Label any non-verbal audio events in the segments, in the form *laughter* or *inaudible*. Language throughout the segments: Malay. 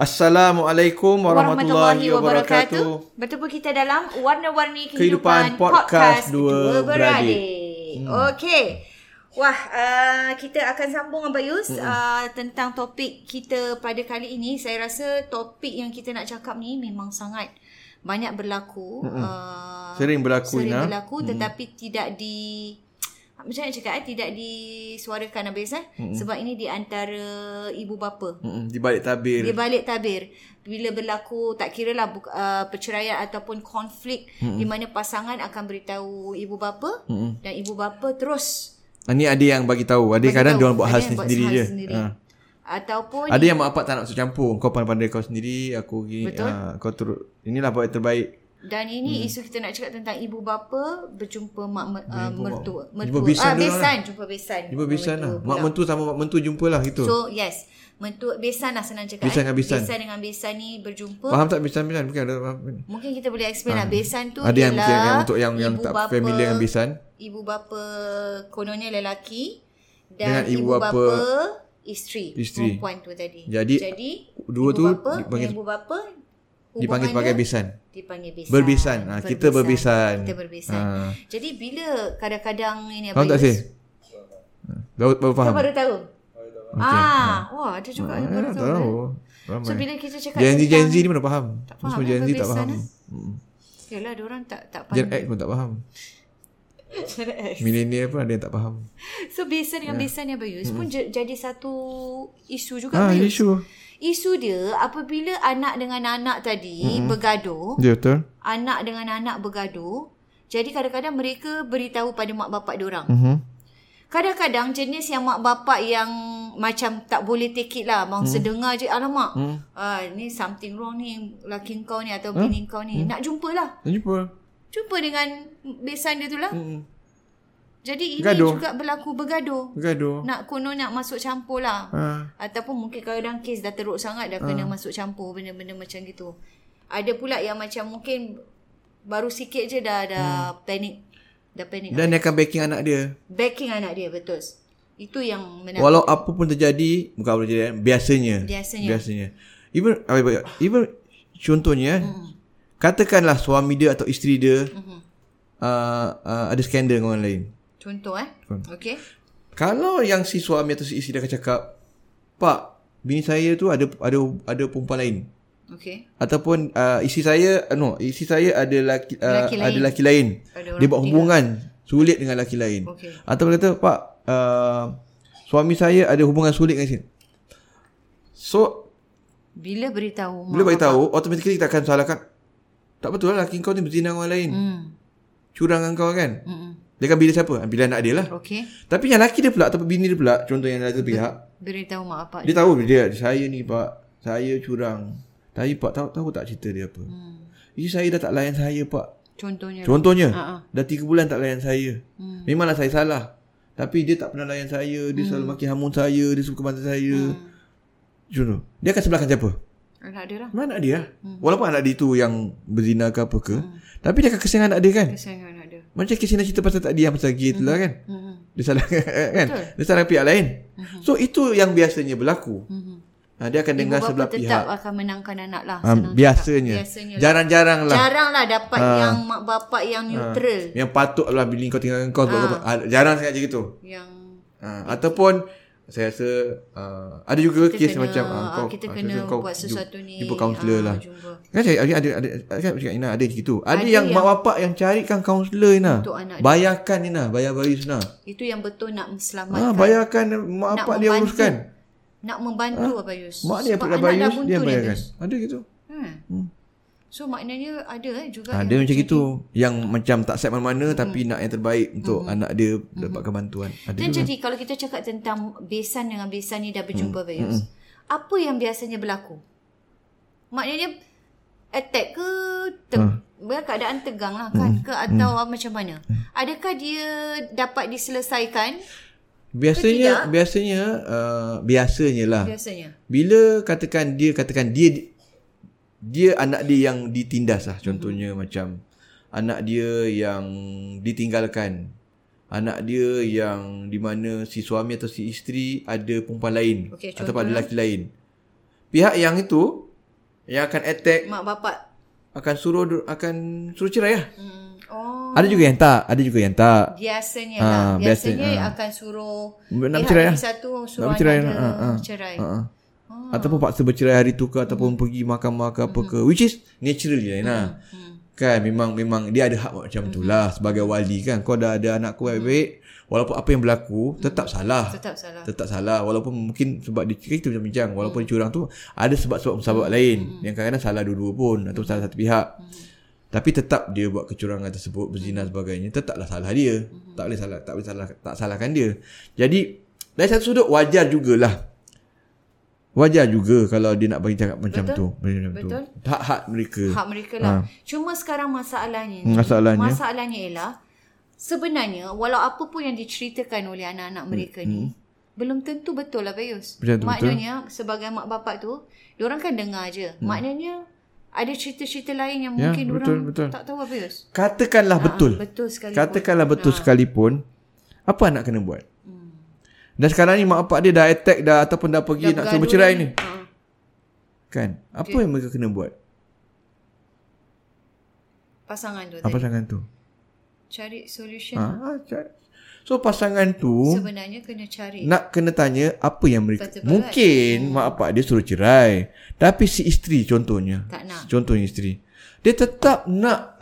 Assalamualaikum warahmatullahi, warahmatullahi wabarakatuh. Bertemu kita dalam Warna-Warni Kehidupan, Kehidupan Podcast Dua Beradik. Hmm. Okey. Wah, uh, kita akan sambung Abayus hmm. uh, tentang topik kita pada kali ini. Saya rasa topik yang kita nak cakap ni memang sangat banyak berlaku. Hmm. Uh, sering berlaku. Sering berlaku hmm. tetapi tidak di macam mana cakap eh tidak disuarakan habis eh mm-hmm. sebab ini di antara ibu bapa mm-hmm. di balik tabir di balik tabir bila berlaku tak kira lah uh, perceraian ataupun konflik mm-hmm. di mana pasangan akan beritahu ibu bapa mm-hmm. dan ibu bapa terus ini ah, ada yang bagi tahu ada bagi kadang dia orang buat hal sendiri je sendiri. Ha. ataupun ada yang mak bapak tak nak masuk campur kau pandai-pandai kau sendiri aku gini Betul. Ha, kau turut inilah buat yang terbaik dan ini hmm. isu kita nak cakap tentang ibu bapa berjumpa mak uh, mertua. Mertua. Jumpa besan. Ah, besan. Lah. Jumpa besan. Jumpa besan lah. Mak mentua sama mak mentua jumpa lah gitu. So, yes. Mentua besan lah senang cakap. Besan eh. dengan besan. Besan dengan besan ni berjumpa. Faham tak besan-besan? Mungkin ada Mungkin kita boleh explain ha. lah. Besan tu ada yang mungkin yang untuk yang, yang tak bapa, familiar dengan besan. Ibu bapa kononnya lelaki. Dan dengan ibu, ibu bapa, bapa isteri. Isteri. Perempuan tu tadi. Jadi, Jadi dua ibu tu bapa, ibu bapa dipanggil sebagai besan. Dipanggil besan. Berbesan. Ha, kita berbesan. Kita berbesan. Ha. Jadi bila kadang-kadang ini apa? Faham tak sih? Baru, baru faham. Kau baru tahu? Okay. Ah, ha. wah ada juga ha, yang baru tahu. tahu. Ramai. So bila kita cakap Gen Z, Gen Z ni mana faham? Tak faham. Semua Gen Z tak faham. Eh? Hmm. Yalah, orang tak tak faham. Gen X pun tak faham. Millennial pun ada yang tak faham. So besan dengan yeah. besan ni Abayus hmm. pun jadi satu isu juga ah, Abayus. isu isu dia apabila anak dengan anak tadi mm-hmm. bergaduh. Ya betul. Anak dengan anak bergaduh. Jadi kadang-kadang mereka beritahu pada mak bapak diorang. Mm-hmm. Kadang-kadang jenis yang mak bapak yang macam tak boleh take it lah. Mangsa mm. dengar je. Alamak. Mm. Uh, ni something wrong ni. Laki kau ni atau bini kau ni. Mm. Nak jumpa lah. Nak jumpa. Jumpa dengan besan dia tu lah. Mm. Jadi ini gaduh. juga berlaku bergaduh. Bergaduh. Nak konon nak masuk campur lah. Ha. Ataupun mungkin kadang kes dah teruk sangat dah ha. kena masuk campur benda-benda macam gitu. Ada pula yang macam mungkin baru sikit je dah dah hmm. panik. Dah panik. Dan dia akan backing anak dia. Backing anak dia betul. Itu yang menakutkan. Walau apa pun terjadi, bukan apa terjadi, biasanya. Biasanya. Biasanya. Even, even contohnya, hmm. Katakanlah suami dia atau isteri dia hmm. uh, uh, ada skandal dengan orang lain. Contoh eh. Okey. Kalau yang si suami atau si isteri dah cakap, "Pak, bini saya tu ada ada ada perempuan lain." Okey. Ataupun uh, isteri saya, uh, no, isteri saya ada laki, uh, laki ada laki lain. Dia buat hubungan tiga. sulit dengan laki lain. Okay. Ataupun kata, "Pak, uh, suami saya ada hubungan sulit dengan isteri." So, bila beritahu Bila beritahu, automatically kita akan salahkan. Tak betul lah laki kau ni berzina dengan orang lain. Hmm. Curang dengan kau kan? Hmm. Dia akan bila siapa? Bila anak dia lah. Okay. Tapi yang lelaki dia pula ataupun bini dia pula, contoh yang lain pihak. Beritahu mak apa. Dia tahu dia, saya ni pak, saya curang. Tapi pak tahu tahu tak cerita dia apa. Hmm. Isteri saya dah tak layan saya pak. Contohnya. Contohnya, ha. dah tiga bulan tak layan saya. Hmm. Memanglah saya salah. Tapi dia tak pernah layan saya. Dia selalu maki hamun saya. Dia suka bantu saya. Hmm. Contoh. Dia akan sebelahkan siapa? Anak dia lah. Mana anak dia lah. Walaupun anak dia tu yang berzina ke apa ke. Tapi dia akan kesian anak dia kan. Kesian anak dia. Macam Kisina cerita pasal tak diam pasal gay tu lah kan. Hmm. Dia salah *laughs* kan. Dia salah pihak lain. So itu yang biasanya berlaku. Hmm. Ha, dia akan dengar sebelah bapa pihak. tetap akan menangkan anak lah. Ha, biasanya. Biasanya lah. Jarang-jarang lah. Jarang lah dapat yang mak bapak yang neutral. Yang patutlah bila kau tinggalkan kau. sebab apa. Jarang sangat macam gitu. Yang Ha, ataupun saya rasa uh, ada juga kes kena- macam ah, ah, kau kita ah, kena kau buat sesuatu ni. jumpa kaunselor Ah, lah. jumpa. Kan saya ada ada ada kan cakap Ina ada gitu. Ada, Ada yang, yang- mak bapak yang carikan kaunselor Ina. Dia. Bayarkan Ina, bayar bayi Ina. Itu yang betul nak selamatkan. Ha, bayarkan mak bapak dia uruskan. Nak membantu Abang Yus. Mak dia Sebab anak dah dia bayarkan. Ada gitu. Hmm. So maknanya ada eh juga Ada macam jadi- gitu. Yang macam tak set mana-mana tapi nak yang terbaik untuk anak dia dapatkan bantuan. Ada Dan juga. jadi kalau kita cakap tentang besan dengan besan ni dah Hmm. berjumpa Abang Yus. Apa yang biasanya berlaku? Maknanya attack ke te- Ha. keadaan tegang lah kan Hmm. ke atau macam mana? Adakah dia dapat diselesaikan Biasanya biasanya uh, biasanya lah. biasanya? Bila katakan dia katakan dia dia anak dia yang ditindas lah contohnya hmm. macam anak dia yang ditinggalkan anak dia yang di mana si suami atau si isteri ada perempuan lain Okey, ataupun ada lelaki lain pihak yang itu yang akan attack Mak bapak akan suruh akan suruh cerai lah hmm. Oh ada juga yang tak ada juga yang tak Biasanya Ah, lah biasa- Biasanya ah. akan suruh Nak Pihak yang lah. satu Suruh Nak anak lah. dia Ah, ah. Cerai uh-huh. Ataupun paksa bercerai hari tu ke Ataupun pergi mahkamah ke apa ke. Which is natural je lah Kan memang memang Dia ada hak macam tu lah Sebagai wali kan. Kau dah ada anak kau baik-baik Walaupun apa yang berlaku Tetap salah. Tetap salah. Tetap salah Walaupun mungkin Sebab dia, kita macam bincang Walaupun dia curang tu Ada sebab-sebab sebab lain Yang kadang-kadang salah dua-dua pun Atau salah satu pihak. Tapi tetap dia buat kecurangan tersebut berzina sebagainya tetaplah salah dia. Tak boleh salah tak boleh salah tak salahkan dia. Jadi dari satu sudut wajar jugalah wajar juga kalau dia nak bagi cakap macam Betul. tu macam tu Betul. hak-hak mereka Hak mereka lah Cuma sekarang masalahnya Hmm, masalahnya? Masalahnya ialah Sebenarnya Walau apa pun yang diceritakan oleh anak-anak mereka ni Belum tentu betul lah Bayus Hmm, Betul tu, betul. Maknanya Sebagai mak bapak tu Diorang kan dengar je Maknanya Ada cerita-cerita lain yang Hmm. Ya, mungkin betul, diorang betul. Tak tahu Bayus katakanlah betul Betul sekali katakanlah betul sekalipun apa nak kena buat Hmm. Dan sekarang ni mak bapak dia dah attack dah ataupun dah pergi nak suruh bercerai ni. ha. kan? Apa yang mereka kena buat? Pasangan tu apa tadi. pasangan tu. Cari solution ha, cari. so pasangan tu Sebenarnya kena cari nak kena tanya apa yang mereka Betul-betul mungkin mak bapak dia suruh cerai. Tapi si isteri contohnya. Tak nak. Contohnya isteri. Dia tetap nak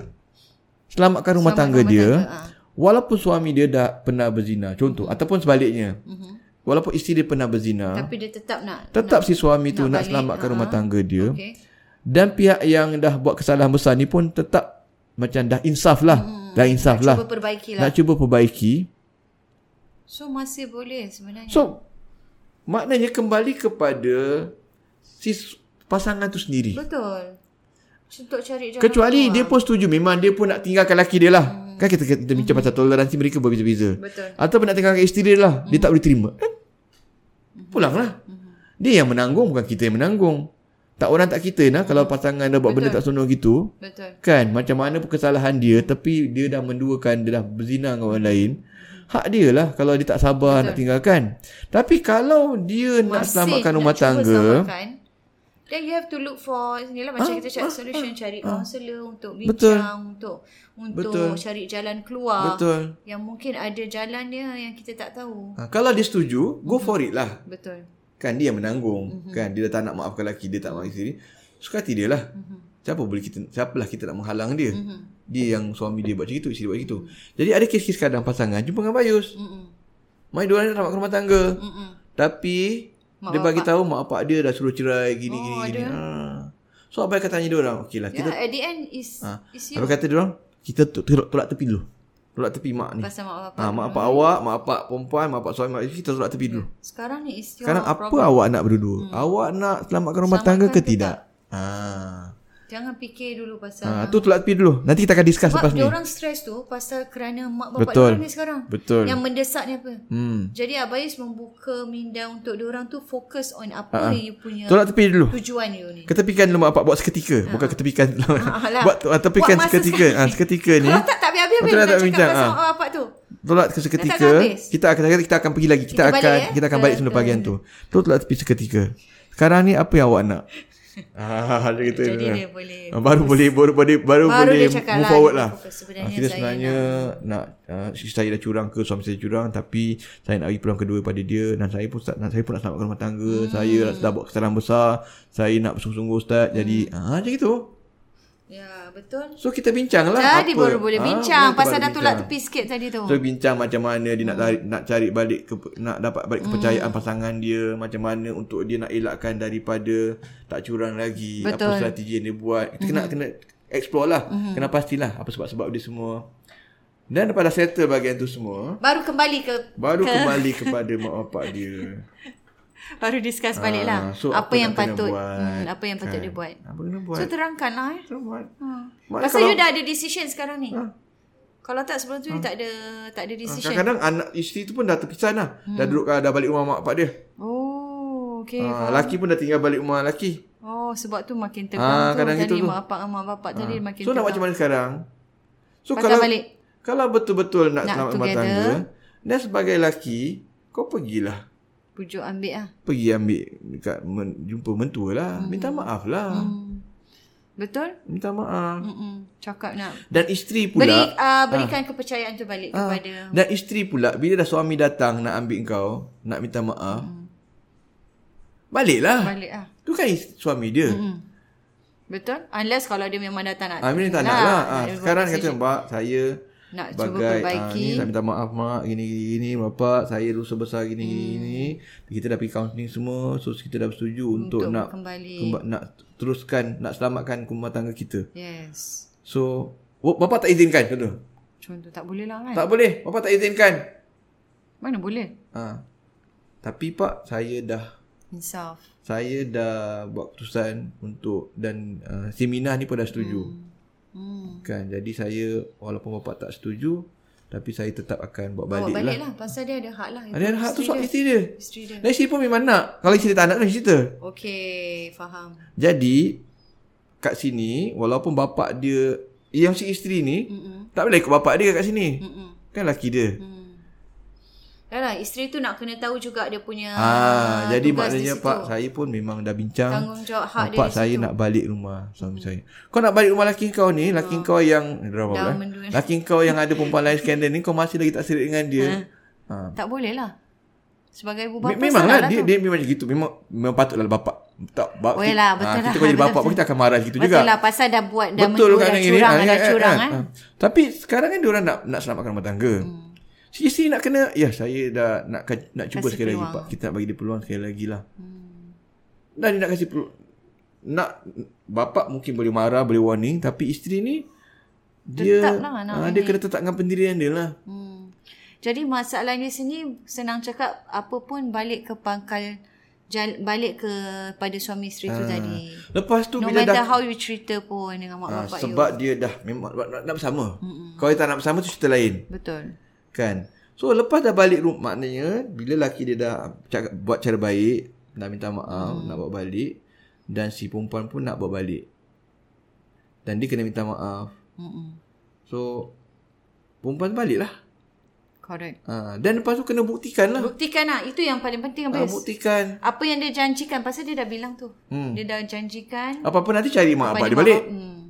selamatkan rumah tangga rumah dia. tangga, ah. Walaupun suami dia dah pernah berzina contoh ataupun sebaliknya Mhm. walaupun isteri dia pernah berzina Tapi dia tetap nak tetap si suami tu nak balik, selamatkan ah. rumah tangga dia Okay dan pihak yang dah buat kesalahan besar ni pun tetap macam dah insaf lah dah insaf lah Hmm. Cuba perbaiki lah nak cuba perbaiki So masih boleh sebenarnya. So maknanya kembali kepada si pasangan tu sendiri. Betul. Untuk cari jalan Kecuali keluar. dia pun setuju memang dia pun nak tinggalkan lelaki dia lah. Kan kita kita bincang pasal toleransi mereka berbeza-beza. Betul. Ataupun nak tinggalkan isteri lah. Dia tak boleh terima. Eh, Pulanglah. Dia yang menanggung bukan kita yang menanggung. Tak orang tak kita nah kalau pasangan dah buat benda tak senonoh gitu. Betul. Kan macam mana pun kesalahan dia tapi dia dah menduakan dia dah berzina dengan orang lain. Hak dia lah kalau dia tak sabar Betul. nak tinggalkan. Tapi kalau dia nak selamatkan rumah nak tangga, selamatkan, then you have to look for inilah macam kita cari solution cari kaunselor untuk bincang Betul. untuk untuk Betul. cari jalan keluar betul. yang mungkin ada jalan dia yang kita tak tahu. Ha, kalau dia setuju, go for it lah. Betul. Kan dia yang menanggung. Mm-hmm. Kan dia dah tak nak maafkan lelaki, dia tak maafkan isteri. Suka hati dia lah. Mm-hmm. Siapa boleh kita siapalah kita nak menghalang dia. Mm-hmm. Dia yang suami dia buat macam itu, isteri dia buat macam itu. Jadi ada kes-kes kadang pasangan jumpa dengan Bayus. Mm-mm. Mai dua orang nak rumah tangga. Mm-mm. Tapi Mak dia bagi tahu mak bapak dia dah suruh cerai gini Oh, gini ada. gini. Ha. So abang akan tanya dia orang, okeylah kita Yeah, at the end is ha. is you Abang kata dia orang, kita tolak, tolak tepi dulu. Tolak tepi mak ni. pasal mak bapak. Ha, mak bapak awak, mak bapak perempuan, mak bapak suami, mak kita tolak tepi dulu. Sekarang ni is Sekarang apa problem. awak nak berdua? Hmm. Awak nak selamatkan rumah tangga ke tidak? Ha. Jangan fikir dulu pasal Ha, tu tolak tepi dulu. Nanti kita akan discuss Sebab lepas ni. dia orang stres tu pasal kerana mak bapak Betul. ni sekarang. Betul. Yang mendesak ni apa? Hmm. Jadi Abayus membuka minda untuk dia orang tu fokus on apa yang you punya Tolak tepi dulu. tujuan you ni. Ketepikan dulu mak bapak buat seketika. Bukan ketepikan. Ah, lah. *laughs* buat uh, tepikan Buat seketika. Ah, seketika ni. Kalau tak tak habis-habis Betul, nak tak cakap bincang, pasal ah. mak bapak tu. Tolak ke seketika. Kita akan kita akan pergi lagi. Kita, Kita balik, akan eh, kita akan balik sebelum ke- bahagian tu. Tu tolak tepi seketika. Sekarang ni apa yang awak nak? Ah, dia kata. *laughs* Jadi ah. dia boleh Ah, baru boleh baru boleh baru, Baru boleh dia move lah, forward lah. Sebenarnya Ah, kita saya sebenarnya nak, uh, saya dah curang ke suami saya curang tapi saya nak bagi peluang kedua pada dia dan saya pun nak saya pun nak selamatkan rumah tangga. Hmm. Saya dah buat kesalahan besar. Saya nak bersungguh-sungguh ustaz. Jadi ah macam gitu. Betul. So kita bincang lah Jadi apa. baru boleh Ah, bincang boleh pasal dah tolak tepi sikit tadi tu. So bincang macam mana dia nak tarik, nak cari balik ke, nak dapat balik kepercayaan pasangan dia, macam mana untuk dia nak elakkan daripada tak curang lagi, Betul. apa strategi yang dia buat. Kita kena kena explore lah. Kena pastilah apa sebab-sebab dia semua. Dan lepas dah settle bahagian tu semua, Baru kembali ke baru kembali kepada mak bapak dia. *laughs* *laughs* baru discuss balik lah. Ah, so apa, apa yang patut buat, hmm, apa yang patut kan? dia buat. Apa kena buat? So terangkan lah eh. Kena buat. Hmm. Maknanya Pasal kalau- you dah ada decision sekarang ni. Ah. Kalau tak sebelum tu you tak ada tak ada decision. Kadang-kadang anak isteri tu pun dah terpisah dah. Dah duduk dah balik rumah mak bapak dia. Oh, okay. Ah, laki pun dah tinggal balik rumah laki. Oh, sebab tu makin Ah, tegang tu. kadang Tadi gitu mak bapak mak bapak tadi makin So nak macam mana sekarang? So Patah kalau balik. kalau betul-betul nak, Nak selamat rumah tangga, dan sebagai lelaki, kau pergilah. Pujuk ambil lah. Pergi ambil dekat men, jumpa mentua lah. Minta maaf lah. Hmm. Betul? Minta maaf. Mm-mm. Cakap nak Dan isteri pula. beri uh, berikan kepercayaan tu balik ah, kepada dan isteri pula, bila dah suami datang nak ambil kau, nak minta maaf, baliklah. balik ah. Tu kan suami dia. Mm. Betul? Unless kalau dia memang datang nak. Ah, ni tak nak lah. Ah, dia buat sekarang kata. Mbak, saya nak cuba Bagai ah, perbaiki. ni saya minta maaf mak gini gini, gini bapak saya dosa besar gini Hmm. gini kita dah pergi counselling semua so kita dah bersetuju untuk, Untuk nak kembali. kemba, nak teruskan nak selamatkan rumah tangga kita Yes. so w- bapak tak izinkan contoh Contoh tak boleh lah kan? tak boleh bapak tak izinkan Mana boleh? ha. tapi pak saya dah Insaf. saya dah buat keputusan untuk dan uh, seminar ni pun dah setuju Hmm. Kan jadi saya walaupun bapak tak setuju tapi saya tetap akan bawa Bawa balik, balik lah lah. Pasal dia ada hak lah. Ada hak tu soal dia. isteri dia. Isteri dia. Dan isteri pun memang nak. Kalau isteri tak nak, tak cerita. Okay, faham. Jadi, kat sini, walaupun bapak dia, yang si isteri ni, Mm-mm. tak boleh ikut bapak dia kat sini. Mm-mm. Kan laki dia. Hmm. Dah lah, isteri tu nak kena tahu juga dia punya Ah, jadi tugas maknanya pak saya pun memang dah bincang. Tanggungjawab hak dia Bapak di saya situ. nak balik rumah suami saya. Kau nak balik rumah laki kau ni, laki kau yang drama mendua- Laki kau yang ada perempuan lain skandal ni kau masih lagi tak serik dengan dia. Ha. Tak boleh lah. Sebagai ibu bapa memang lah dia, tu. dia memang macam gitu. Memang memang patutlah bapak. Tak ba- Oh, yelah, betul ah, lah. Kita kalau jadi Betul, bapak pun kita akan marah gitu Betul juga. lah pasal dah buat dah Betul mendua, kan dah yang ini. curang Ah, dah ah, curang. Tapi sekarang kan diorang nak nak selamatkan rumah tangga. Hmm. Si isteri nak kena, ya saya dah nak nak cuba Kasih sekali lagi peluang. pak. Kita nak bagi dia peluang sekali lagi lah. Hmm. Dan dia nak kasih peluang. Nak bapak mungkin boleh marah, boleh warning. Tapi isteri ni, dia Tetap lah ah, dia kena tetapkan pendirian dia lah. Hmm. Jadi masalahnya sini senang cakap apa pun balik ke pangkal jal, balik ke pada suami isteri tu tadi. Lepas tu No bila matter dah how you cerita pun dengan mak ah, bapak sebab dia dah memang nak, nak, bersama. Kalau dia tak nak bersama tu cerita lain. you. Betul. Kan So lepas dah balik rumah Maknanya Bila laki dia dah cakap, Buat cara baik Nak minta maaf hmm. Nak bawa balik Dan si perempuan pun nak bawa balik Dan dia kena minta maaf Mm-mm. So Perempuan balik lah Correct. ha, Dan lepas tu kena buktikan lah Buktikan lah. Itu yang paling penting. ha. Buktikan Apa yang dia janjikan. Pasal dia dah bilang tu. Hmm. Dia dah janjikan. Apa-apa nanti cari mak bapak dia balik Hmm.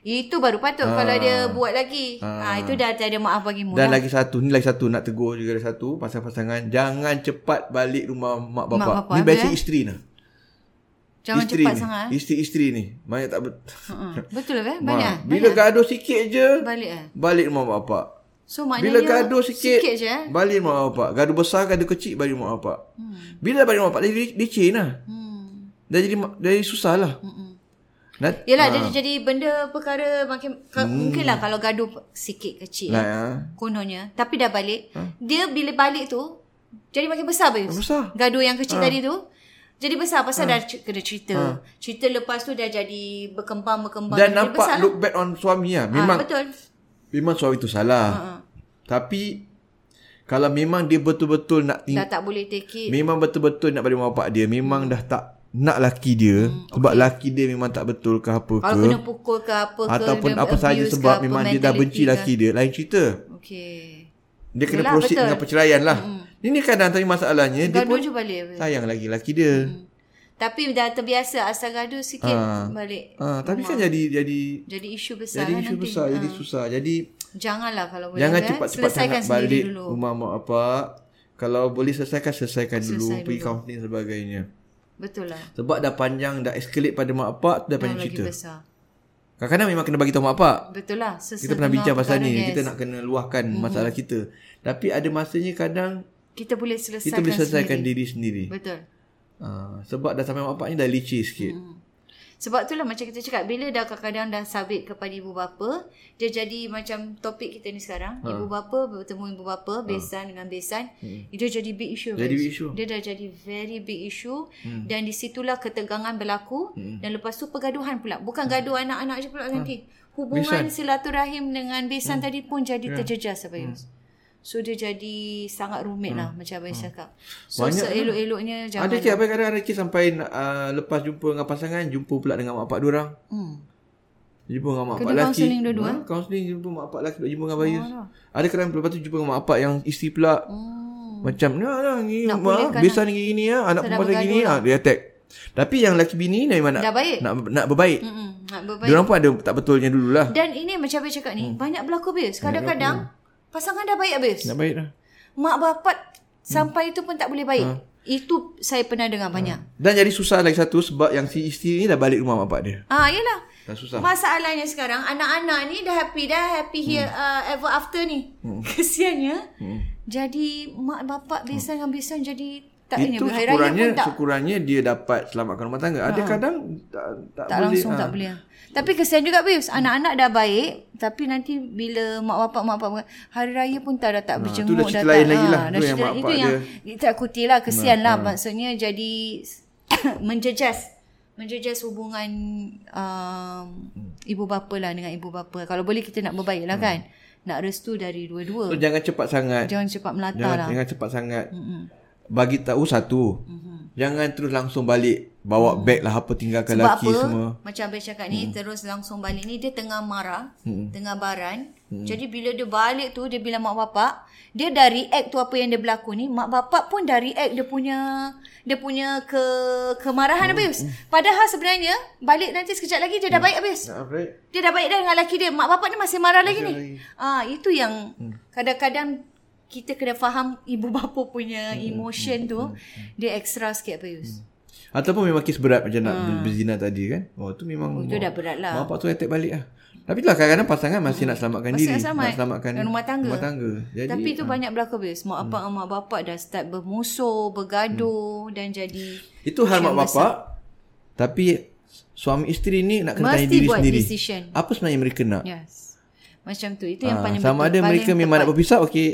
Itu baru patut kalau dia buat lagi. Ah. itu dah ada maaf bagi mu. Dan lah. lagi satu Ni lagi satu Nak tegur juga ada satu Pasal pasangan Jangan cepat balik rumah mak bapak, bapak, Ni biasa eh? isteri lah Jangan isteri cepat ni. sangat. eh. Isteri-isteri ni Banyak tak bet- Uh-uh. Betul lah. Eh? *laughs* Ma, Banyak. Bila gaduh sikit je Balik eh. Balik rumah bapak So Bila maknanya gaduh sikit, sikit je eh. Balik rumah bapak Gaduh besar gaduh kecil Balik rumah bapak Hmm. Bila balik rumah bapak Dia, chain lah Hmm. Dah jadi dah jadi susah lah Mm-mm. Dan, Yelah jadi jadi benda perkara makin ka, mungkin lah kalau gaduh sikit kecil eh, ya kononnya tapi dah balik dia bila balik tu jadi makin besar Bayus Besar. gaduh yang kecil tadi tu Jadi besar pasal dah c- kena cerita. Cerita lepas tu dah jadi berkembang-berkembang. Dan nampak besar. look back on suami lah. Ah, Memang betul. memang suami tu salah. Ha. Tapi kalau memang dia betul-betul nak Dah tak boleh take it. memang betul-betul nak bagi mak bapak dia, memang dah tak nak laki dia Hmm, sebab laki dia memang tak betul ke apa Kalau ke kena pukul ke apa ke. ataupun dia apa saja sebab apa, memang dia dah benci ke. laki dia, lain cerita. Okey. Dia kena proceed betul. dengan perceraian lah. Ini kadang tapi masalahnya dia Gaduh pun je balik. sayang lagi laki dia. Tapi dah terbiasa asal gaduh sikit Ah. balik. Ah, tapi kan jadi jadi Jadi isu besar jadi lah isu nanti. besar, jadi susah. Jadi Janganlah kalau boleh. jangan kan? cepat-cepat Selesaikan sangat balik dulu. rumah mak bapak. Kalau boleh selesaikan selesaikan dulu, Selesai pergi dulu. kaunseling dan sebagainya. Betul lah. Sebab dah panjang dah escalate pada mak bapak tu dah panjang cerita. besar. Kadang-kadang memang kena bagi tahu mak bapak. Betul lah. Sesetengah Kita pernah bincang pasal ni. yes. Kita nak kena luahkan masalah kita. Tapi ada masanya kadang Kita boleh selesaikan kita boleh selesaikan sendiri. diri sendiri. Betul. Ah, sebab dah sampai mak bapak ni dah licin sikit. Hmm. Sebab itulah macam kita cakap bila dah kadang-kadang dah sabit kepada ibu bapa, dia jadi macam topik kita ni sekarang. Ha. Ibu bapa bertemu ibu bapa, besan dengan besan, dia jadi big issue. Hmm. Jadi big issue. Dia dah jadi very big issue dan di situlah ketegangan berlaku dan lepas tu pergaduhan pula. Bukan gaduh anak-anak je pula nanti. Hubungan Besan. silaturahim dengan besan tadi pun jadi terjejas apa Yus. So dia jadi sangat rumit lah macam Abang cakap. So Banyak seelok-eloknya jangan Ada kes apa kadang ada kes sampai uh, lepas jumpa dengan pasangan jumpa pula dengan mak dia orang. hmm. Jumpa dengan mak bapak lelaki. counselling dua-dua, Ha, Counselling jumpa mak bapak lelaki jumpa dengan bayus. Ada kadang lepas tu jumpa dengan mak bapak yang isteri pula. Hmm. Macam nah, nah, ni Nak mak pulihkan biasa ni gini ya, anak perempuan gini ah dia attack. Tapi yang lelaki bini ni memang nak Dah baik. nak nak berbaik. Mm-mm. Nak berbaik. Dia orang pun ada tak betulnya dululah. Dan ini macam Abang cakap ni, banyak berlaku habis. Kadang-kadang pasangan dah baik habis. Nak baik dah. Mak bapak sampai itu pun tak boleh baik. Itu saya pernah dengar banyak. Dan jadi susah lagi satu sebab yang si isteri ni dah balik rumah mak bapak dia. Ah, yalah. Dah susah. Masalahnya sekarang anak-anak ni dah happy dah happy here uh, ever after ni. *laughs* Kesiannya. Jadi mak bapak besan dengan besan jadi tak Itu ini sekurangnya pun tak sekurangnya dia dapat selamatkan rumah tangga. Ada kadang tak, tak, tak boleh. langsung ah. tak boleh. Tapi kesian juga Bius. Anak-anak dah baik. Tapi nanti bila mak bapak, mak bapak hari raya pun tak dah tak berjenguk. tu dah cerita lain lagi lah. ah, Tu dah yang cerita- mak Itu bapak yang kita akuti lah. Kesian lah. Maksudnya jadi *coughs* menjejas. Menjejas hubungan um, ibu bapa lah dengan ibu bapa. Kalau boleh kita nak berbaik lah kan. Nak restu dari So, dua-dua. jangan cepat sangat. Jangan cepat melata Jangan, lah. jangan cepat sangat. Bagi tahu satu. Jangan terus langsung balik bawa beg lah apa tinggalkan Sebab lelaki apa? semua. Macam Abang cakap ni Hmm. terus langsung balik ni dia tengah marah, tengah baran. Jadi bila dia balik tu dia bilang mak bapak, dia dah react tu apa yang dia berlaku ni, mak bapak pun dah react dia punya dia punya ke kemarahan habis. Padahal sebenarnya balik nanti sekejap lagi dia dah baik habis. Nah, right. Dia dah baik dah dengan lelaki dia. Mak bapak ni masih marah lagi ni. Ah, itu yang kadang-kadang kita kena faham ibu *laughs* bapa punya emotion tu dia extra sikit apa Yus. Ataupun memang kes berat macam nak berzina tadi kan. Oh tu memang Hmm. Itu dah berat lah. Bapak tu attack balik lah. Tapi itulah kadang-kadang pasangan masih nak selamatkan Masih diri. nak selamat. Nak selamatkan rumah tangga. Rumah tangga. Jadi, Tapi itu banyak berlaku bis. Mak bapak dengan mak bapak dah start bermusuh, bergaduh dan jadi itu hal mak bapak. Tapi suami isteri ni nak kena tanya Mesti diri buat sendiri. decision. Apa sebenarnya mereka nak? yes. Macam tu. Itu yang Ah, paling sama ada betul, mereka paling memang nak tepat. berpisah okey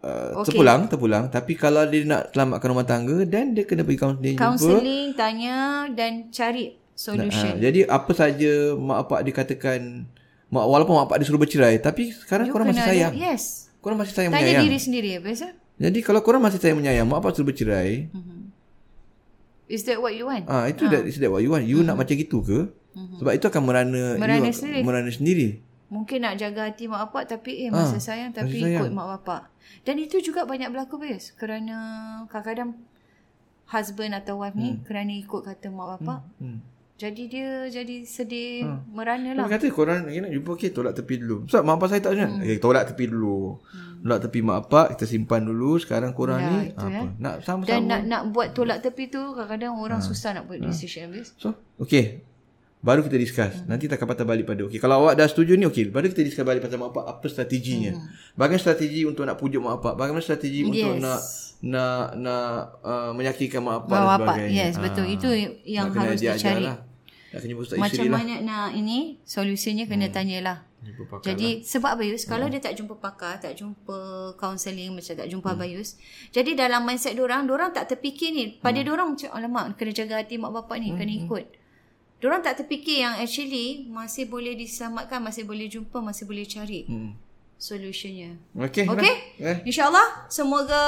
uh, Okey. terpulang terpulang tapi kalau dia nak selamatkan rumah tangga dan dia kena pergi kaunseling jumpa Counselling, tanya dan cari solution. Ha, jadi apa saja mak bapak dikatakan mak walaupun mak bapak dia suruh bercerai tapi sekarang You korang masih kena ada- sayang. Yes. Korang masih sayang Tanya menyayang. diri sendiri ya, biasa. Jadi kalau korang masih sayang menyayang mak bapak suruh bercerai, Is that what you want? ah itu that is that what you want. You nak macam gitu ke? Sebab itu akan merana Merana you, sendiri. Merana sendiri. Mungkin nak jaga hati mak bapak tapi eh masa Ah, sayang tapi sayang. ikut mak bapak. Dan itu juga banyak berlaku bis kerana kadang-kadang husband atau wife ni kerana ikut kata mak bapak. Hmm. Jadi dia jadi sedih merana lah. Dia kata korang ni nak jumpa okey tolak tepi dulu. Sebab mak bapak saya tak macam. Eh tolak tepi dulu. Tolak tepi mak bapak kita simpan dulu. Sekarang korang Ya, ni apa? Nak sama-sama. Dan nak nak buat tolak tepi tu kadang-kadang orang susah nak buat decision habis. So, okay. Baru kita discuss. Nanti kita akan patah balik pada okay. Kalau awak dah setuju ni okay. Baru kita discuss balik pasal mak bapak apa strateginya. Bagaimana strategi untuk nak pujuk mak bapak? Bagaimana strategi untuk Yes. nak nak nak uh, menyakitkan mak bapak Mak dan sebagainya. Yes, betul. Itu yang nak harus dicari. Lah. Nak kena ustaz Macam lah. Hmm. mana nak ini solusinya kena tanyalah Jumpa pakar Jadi sebab Abayus kalau dia tak jumpa pakar, tak jumpa kaunseling macam tak jumpa Abayus. Jadi dalam mindset orang, orang tak terfikir ni. Pada orang macam alamak kena jaga hati mak bapak ni, kena ikut. Diorang tak terfikir yang actually masih boleh diselamatkan, masih boleh jumpa, masih boleh cari Hmm. solutionnya. Okey. Okey? Eh. InsyaAllah semoga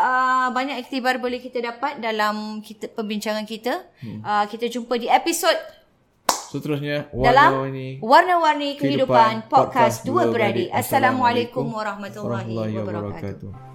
uh, banyak iktibar boleh kita dapat dalam kita perbincangan kita. Hmm. Uh, kita jumpa di episod Seterusnya dalam warna-warni Warna-Warni Kehidupan, Kehidupan Podcast Podcast Dua Beradik. Assalamualaikum warahmatullahi warahmatullahi wabarakatuh. wabarakatuh.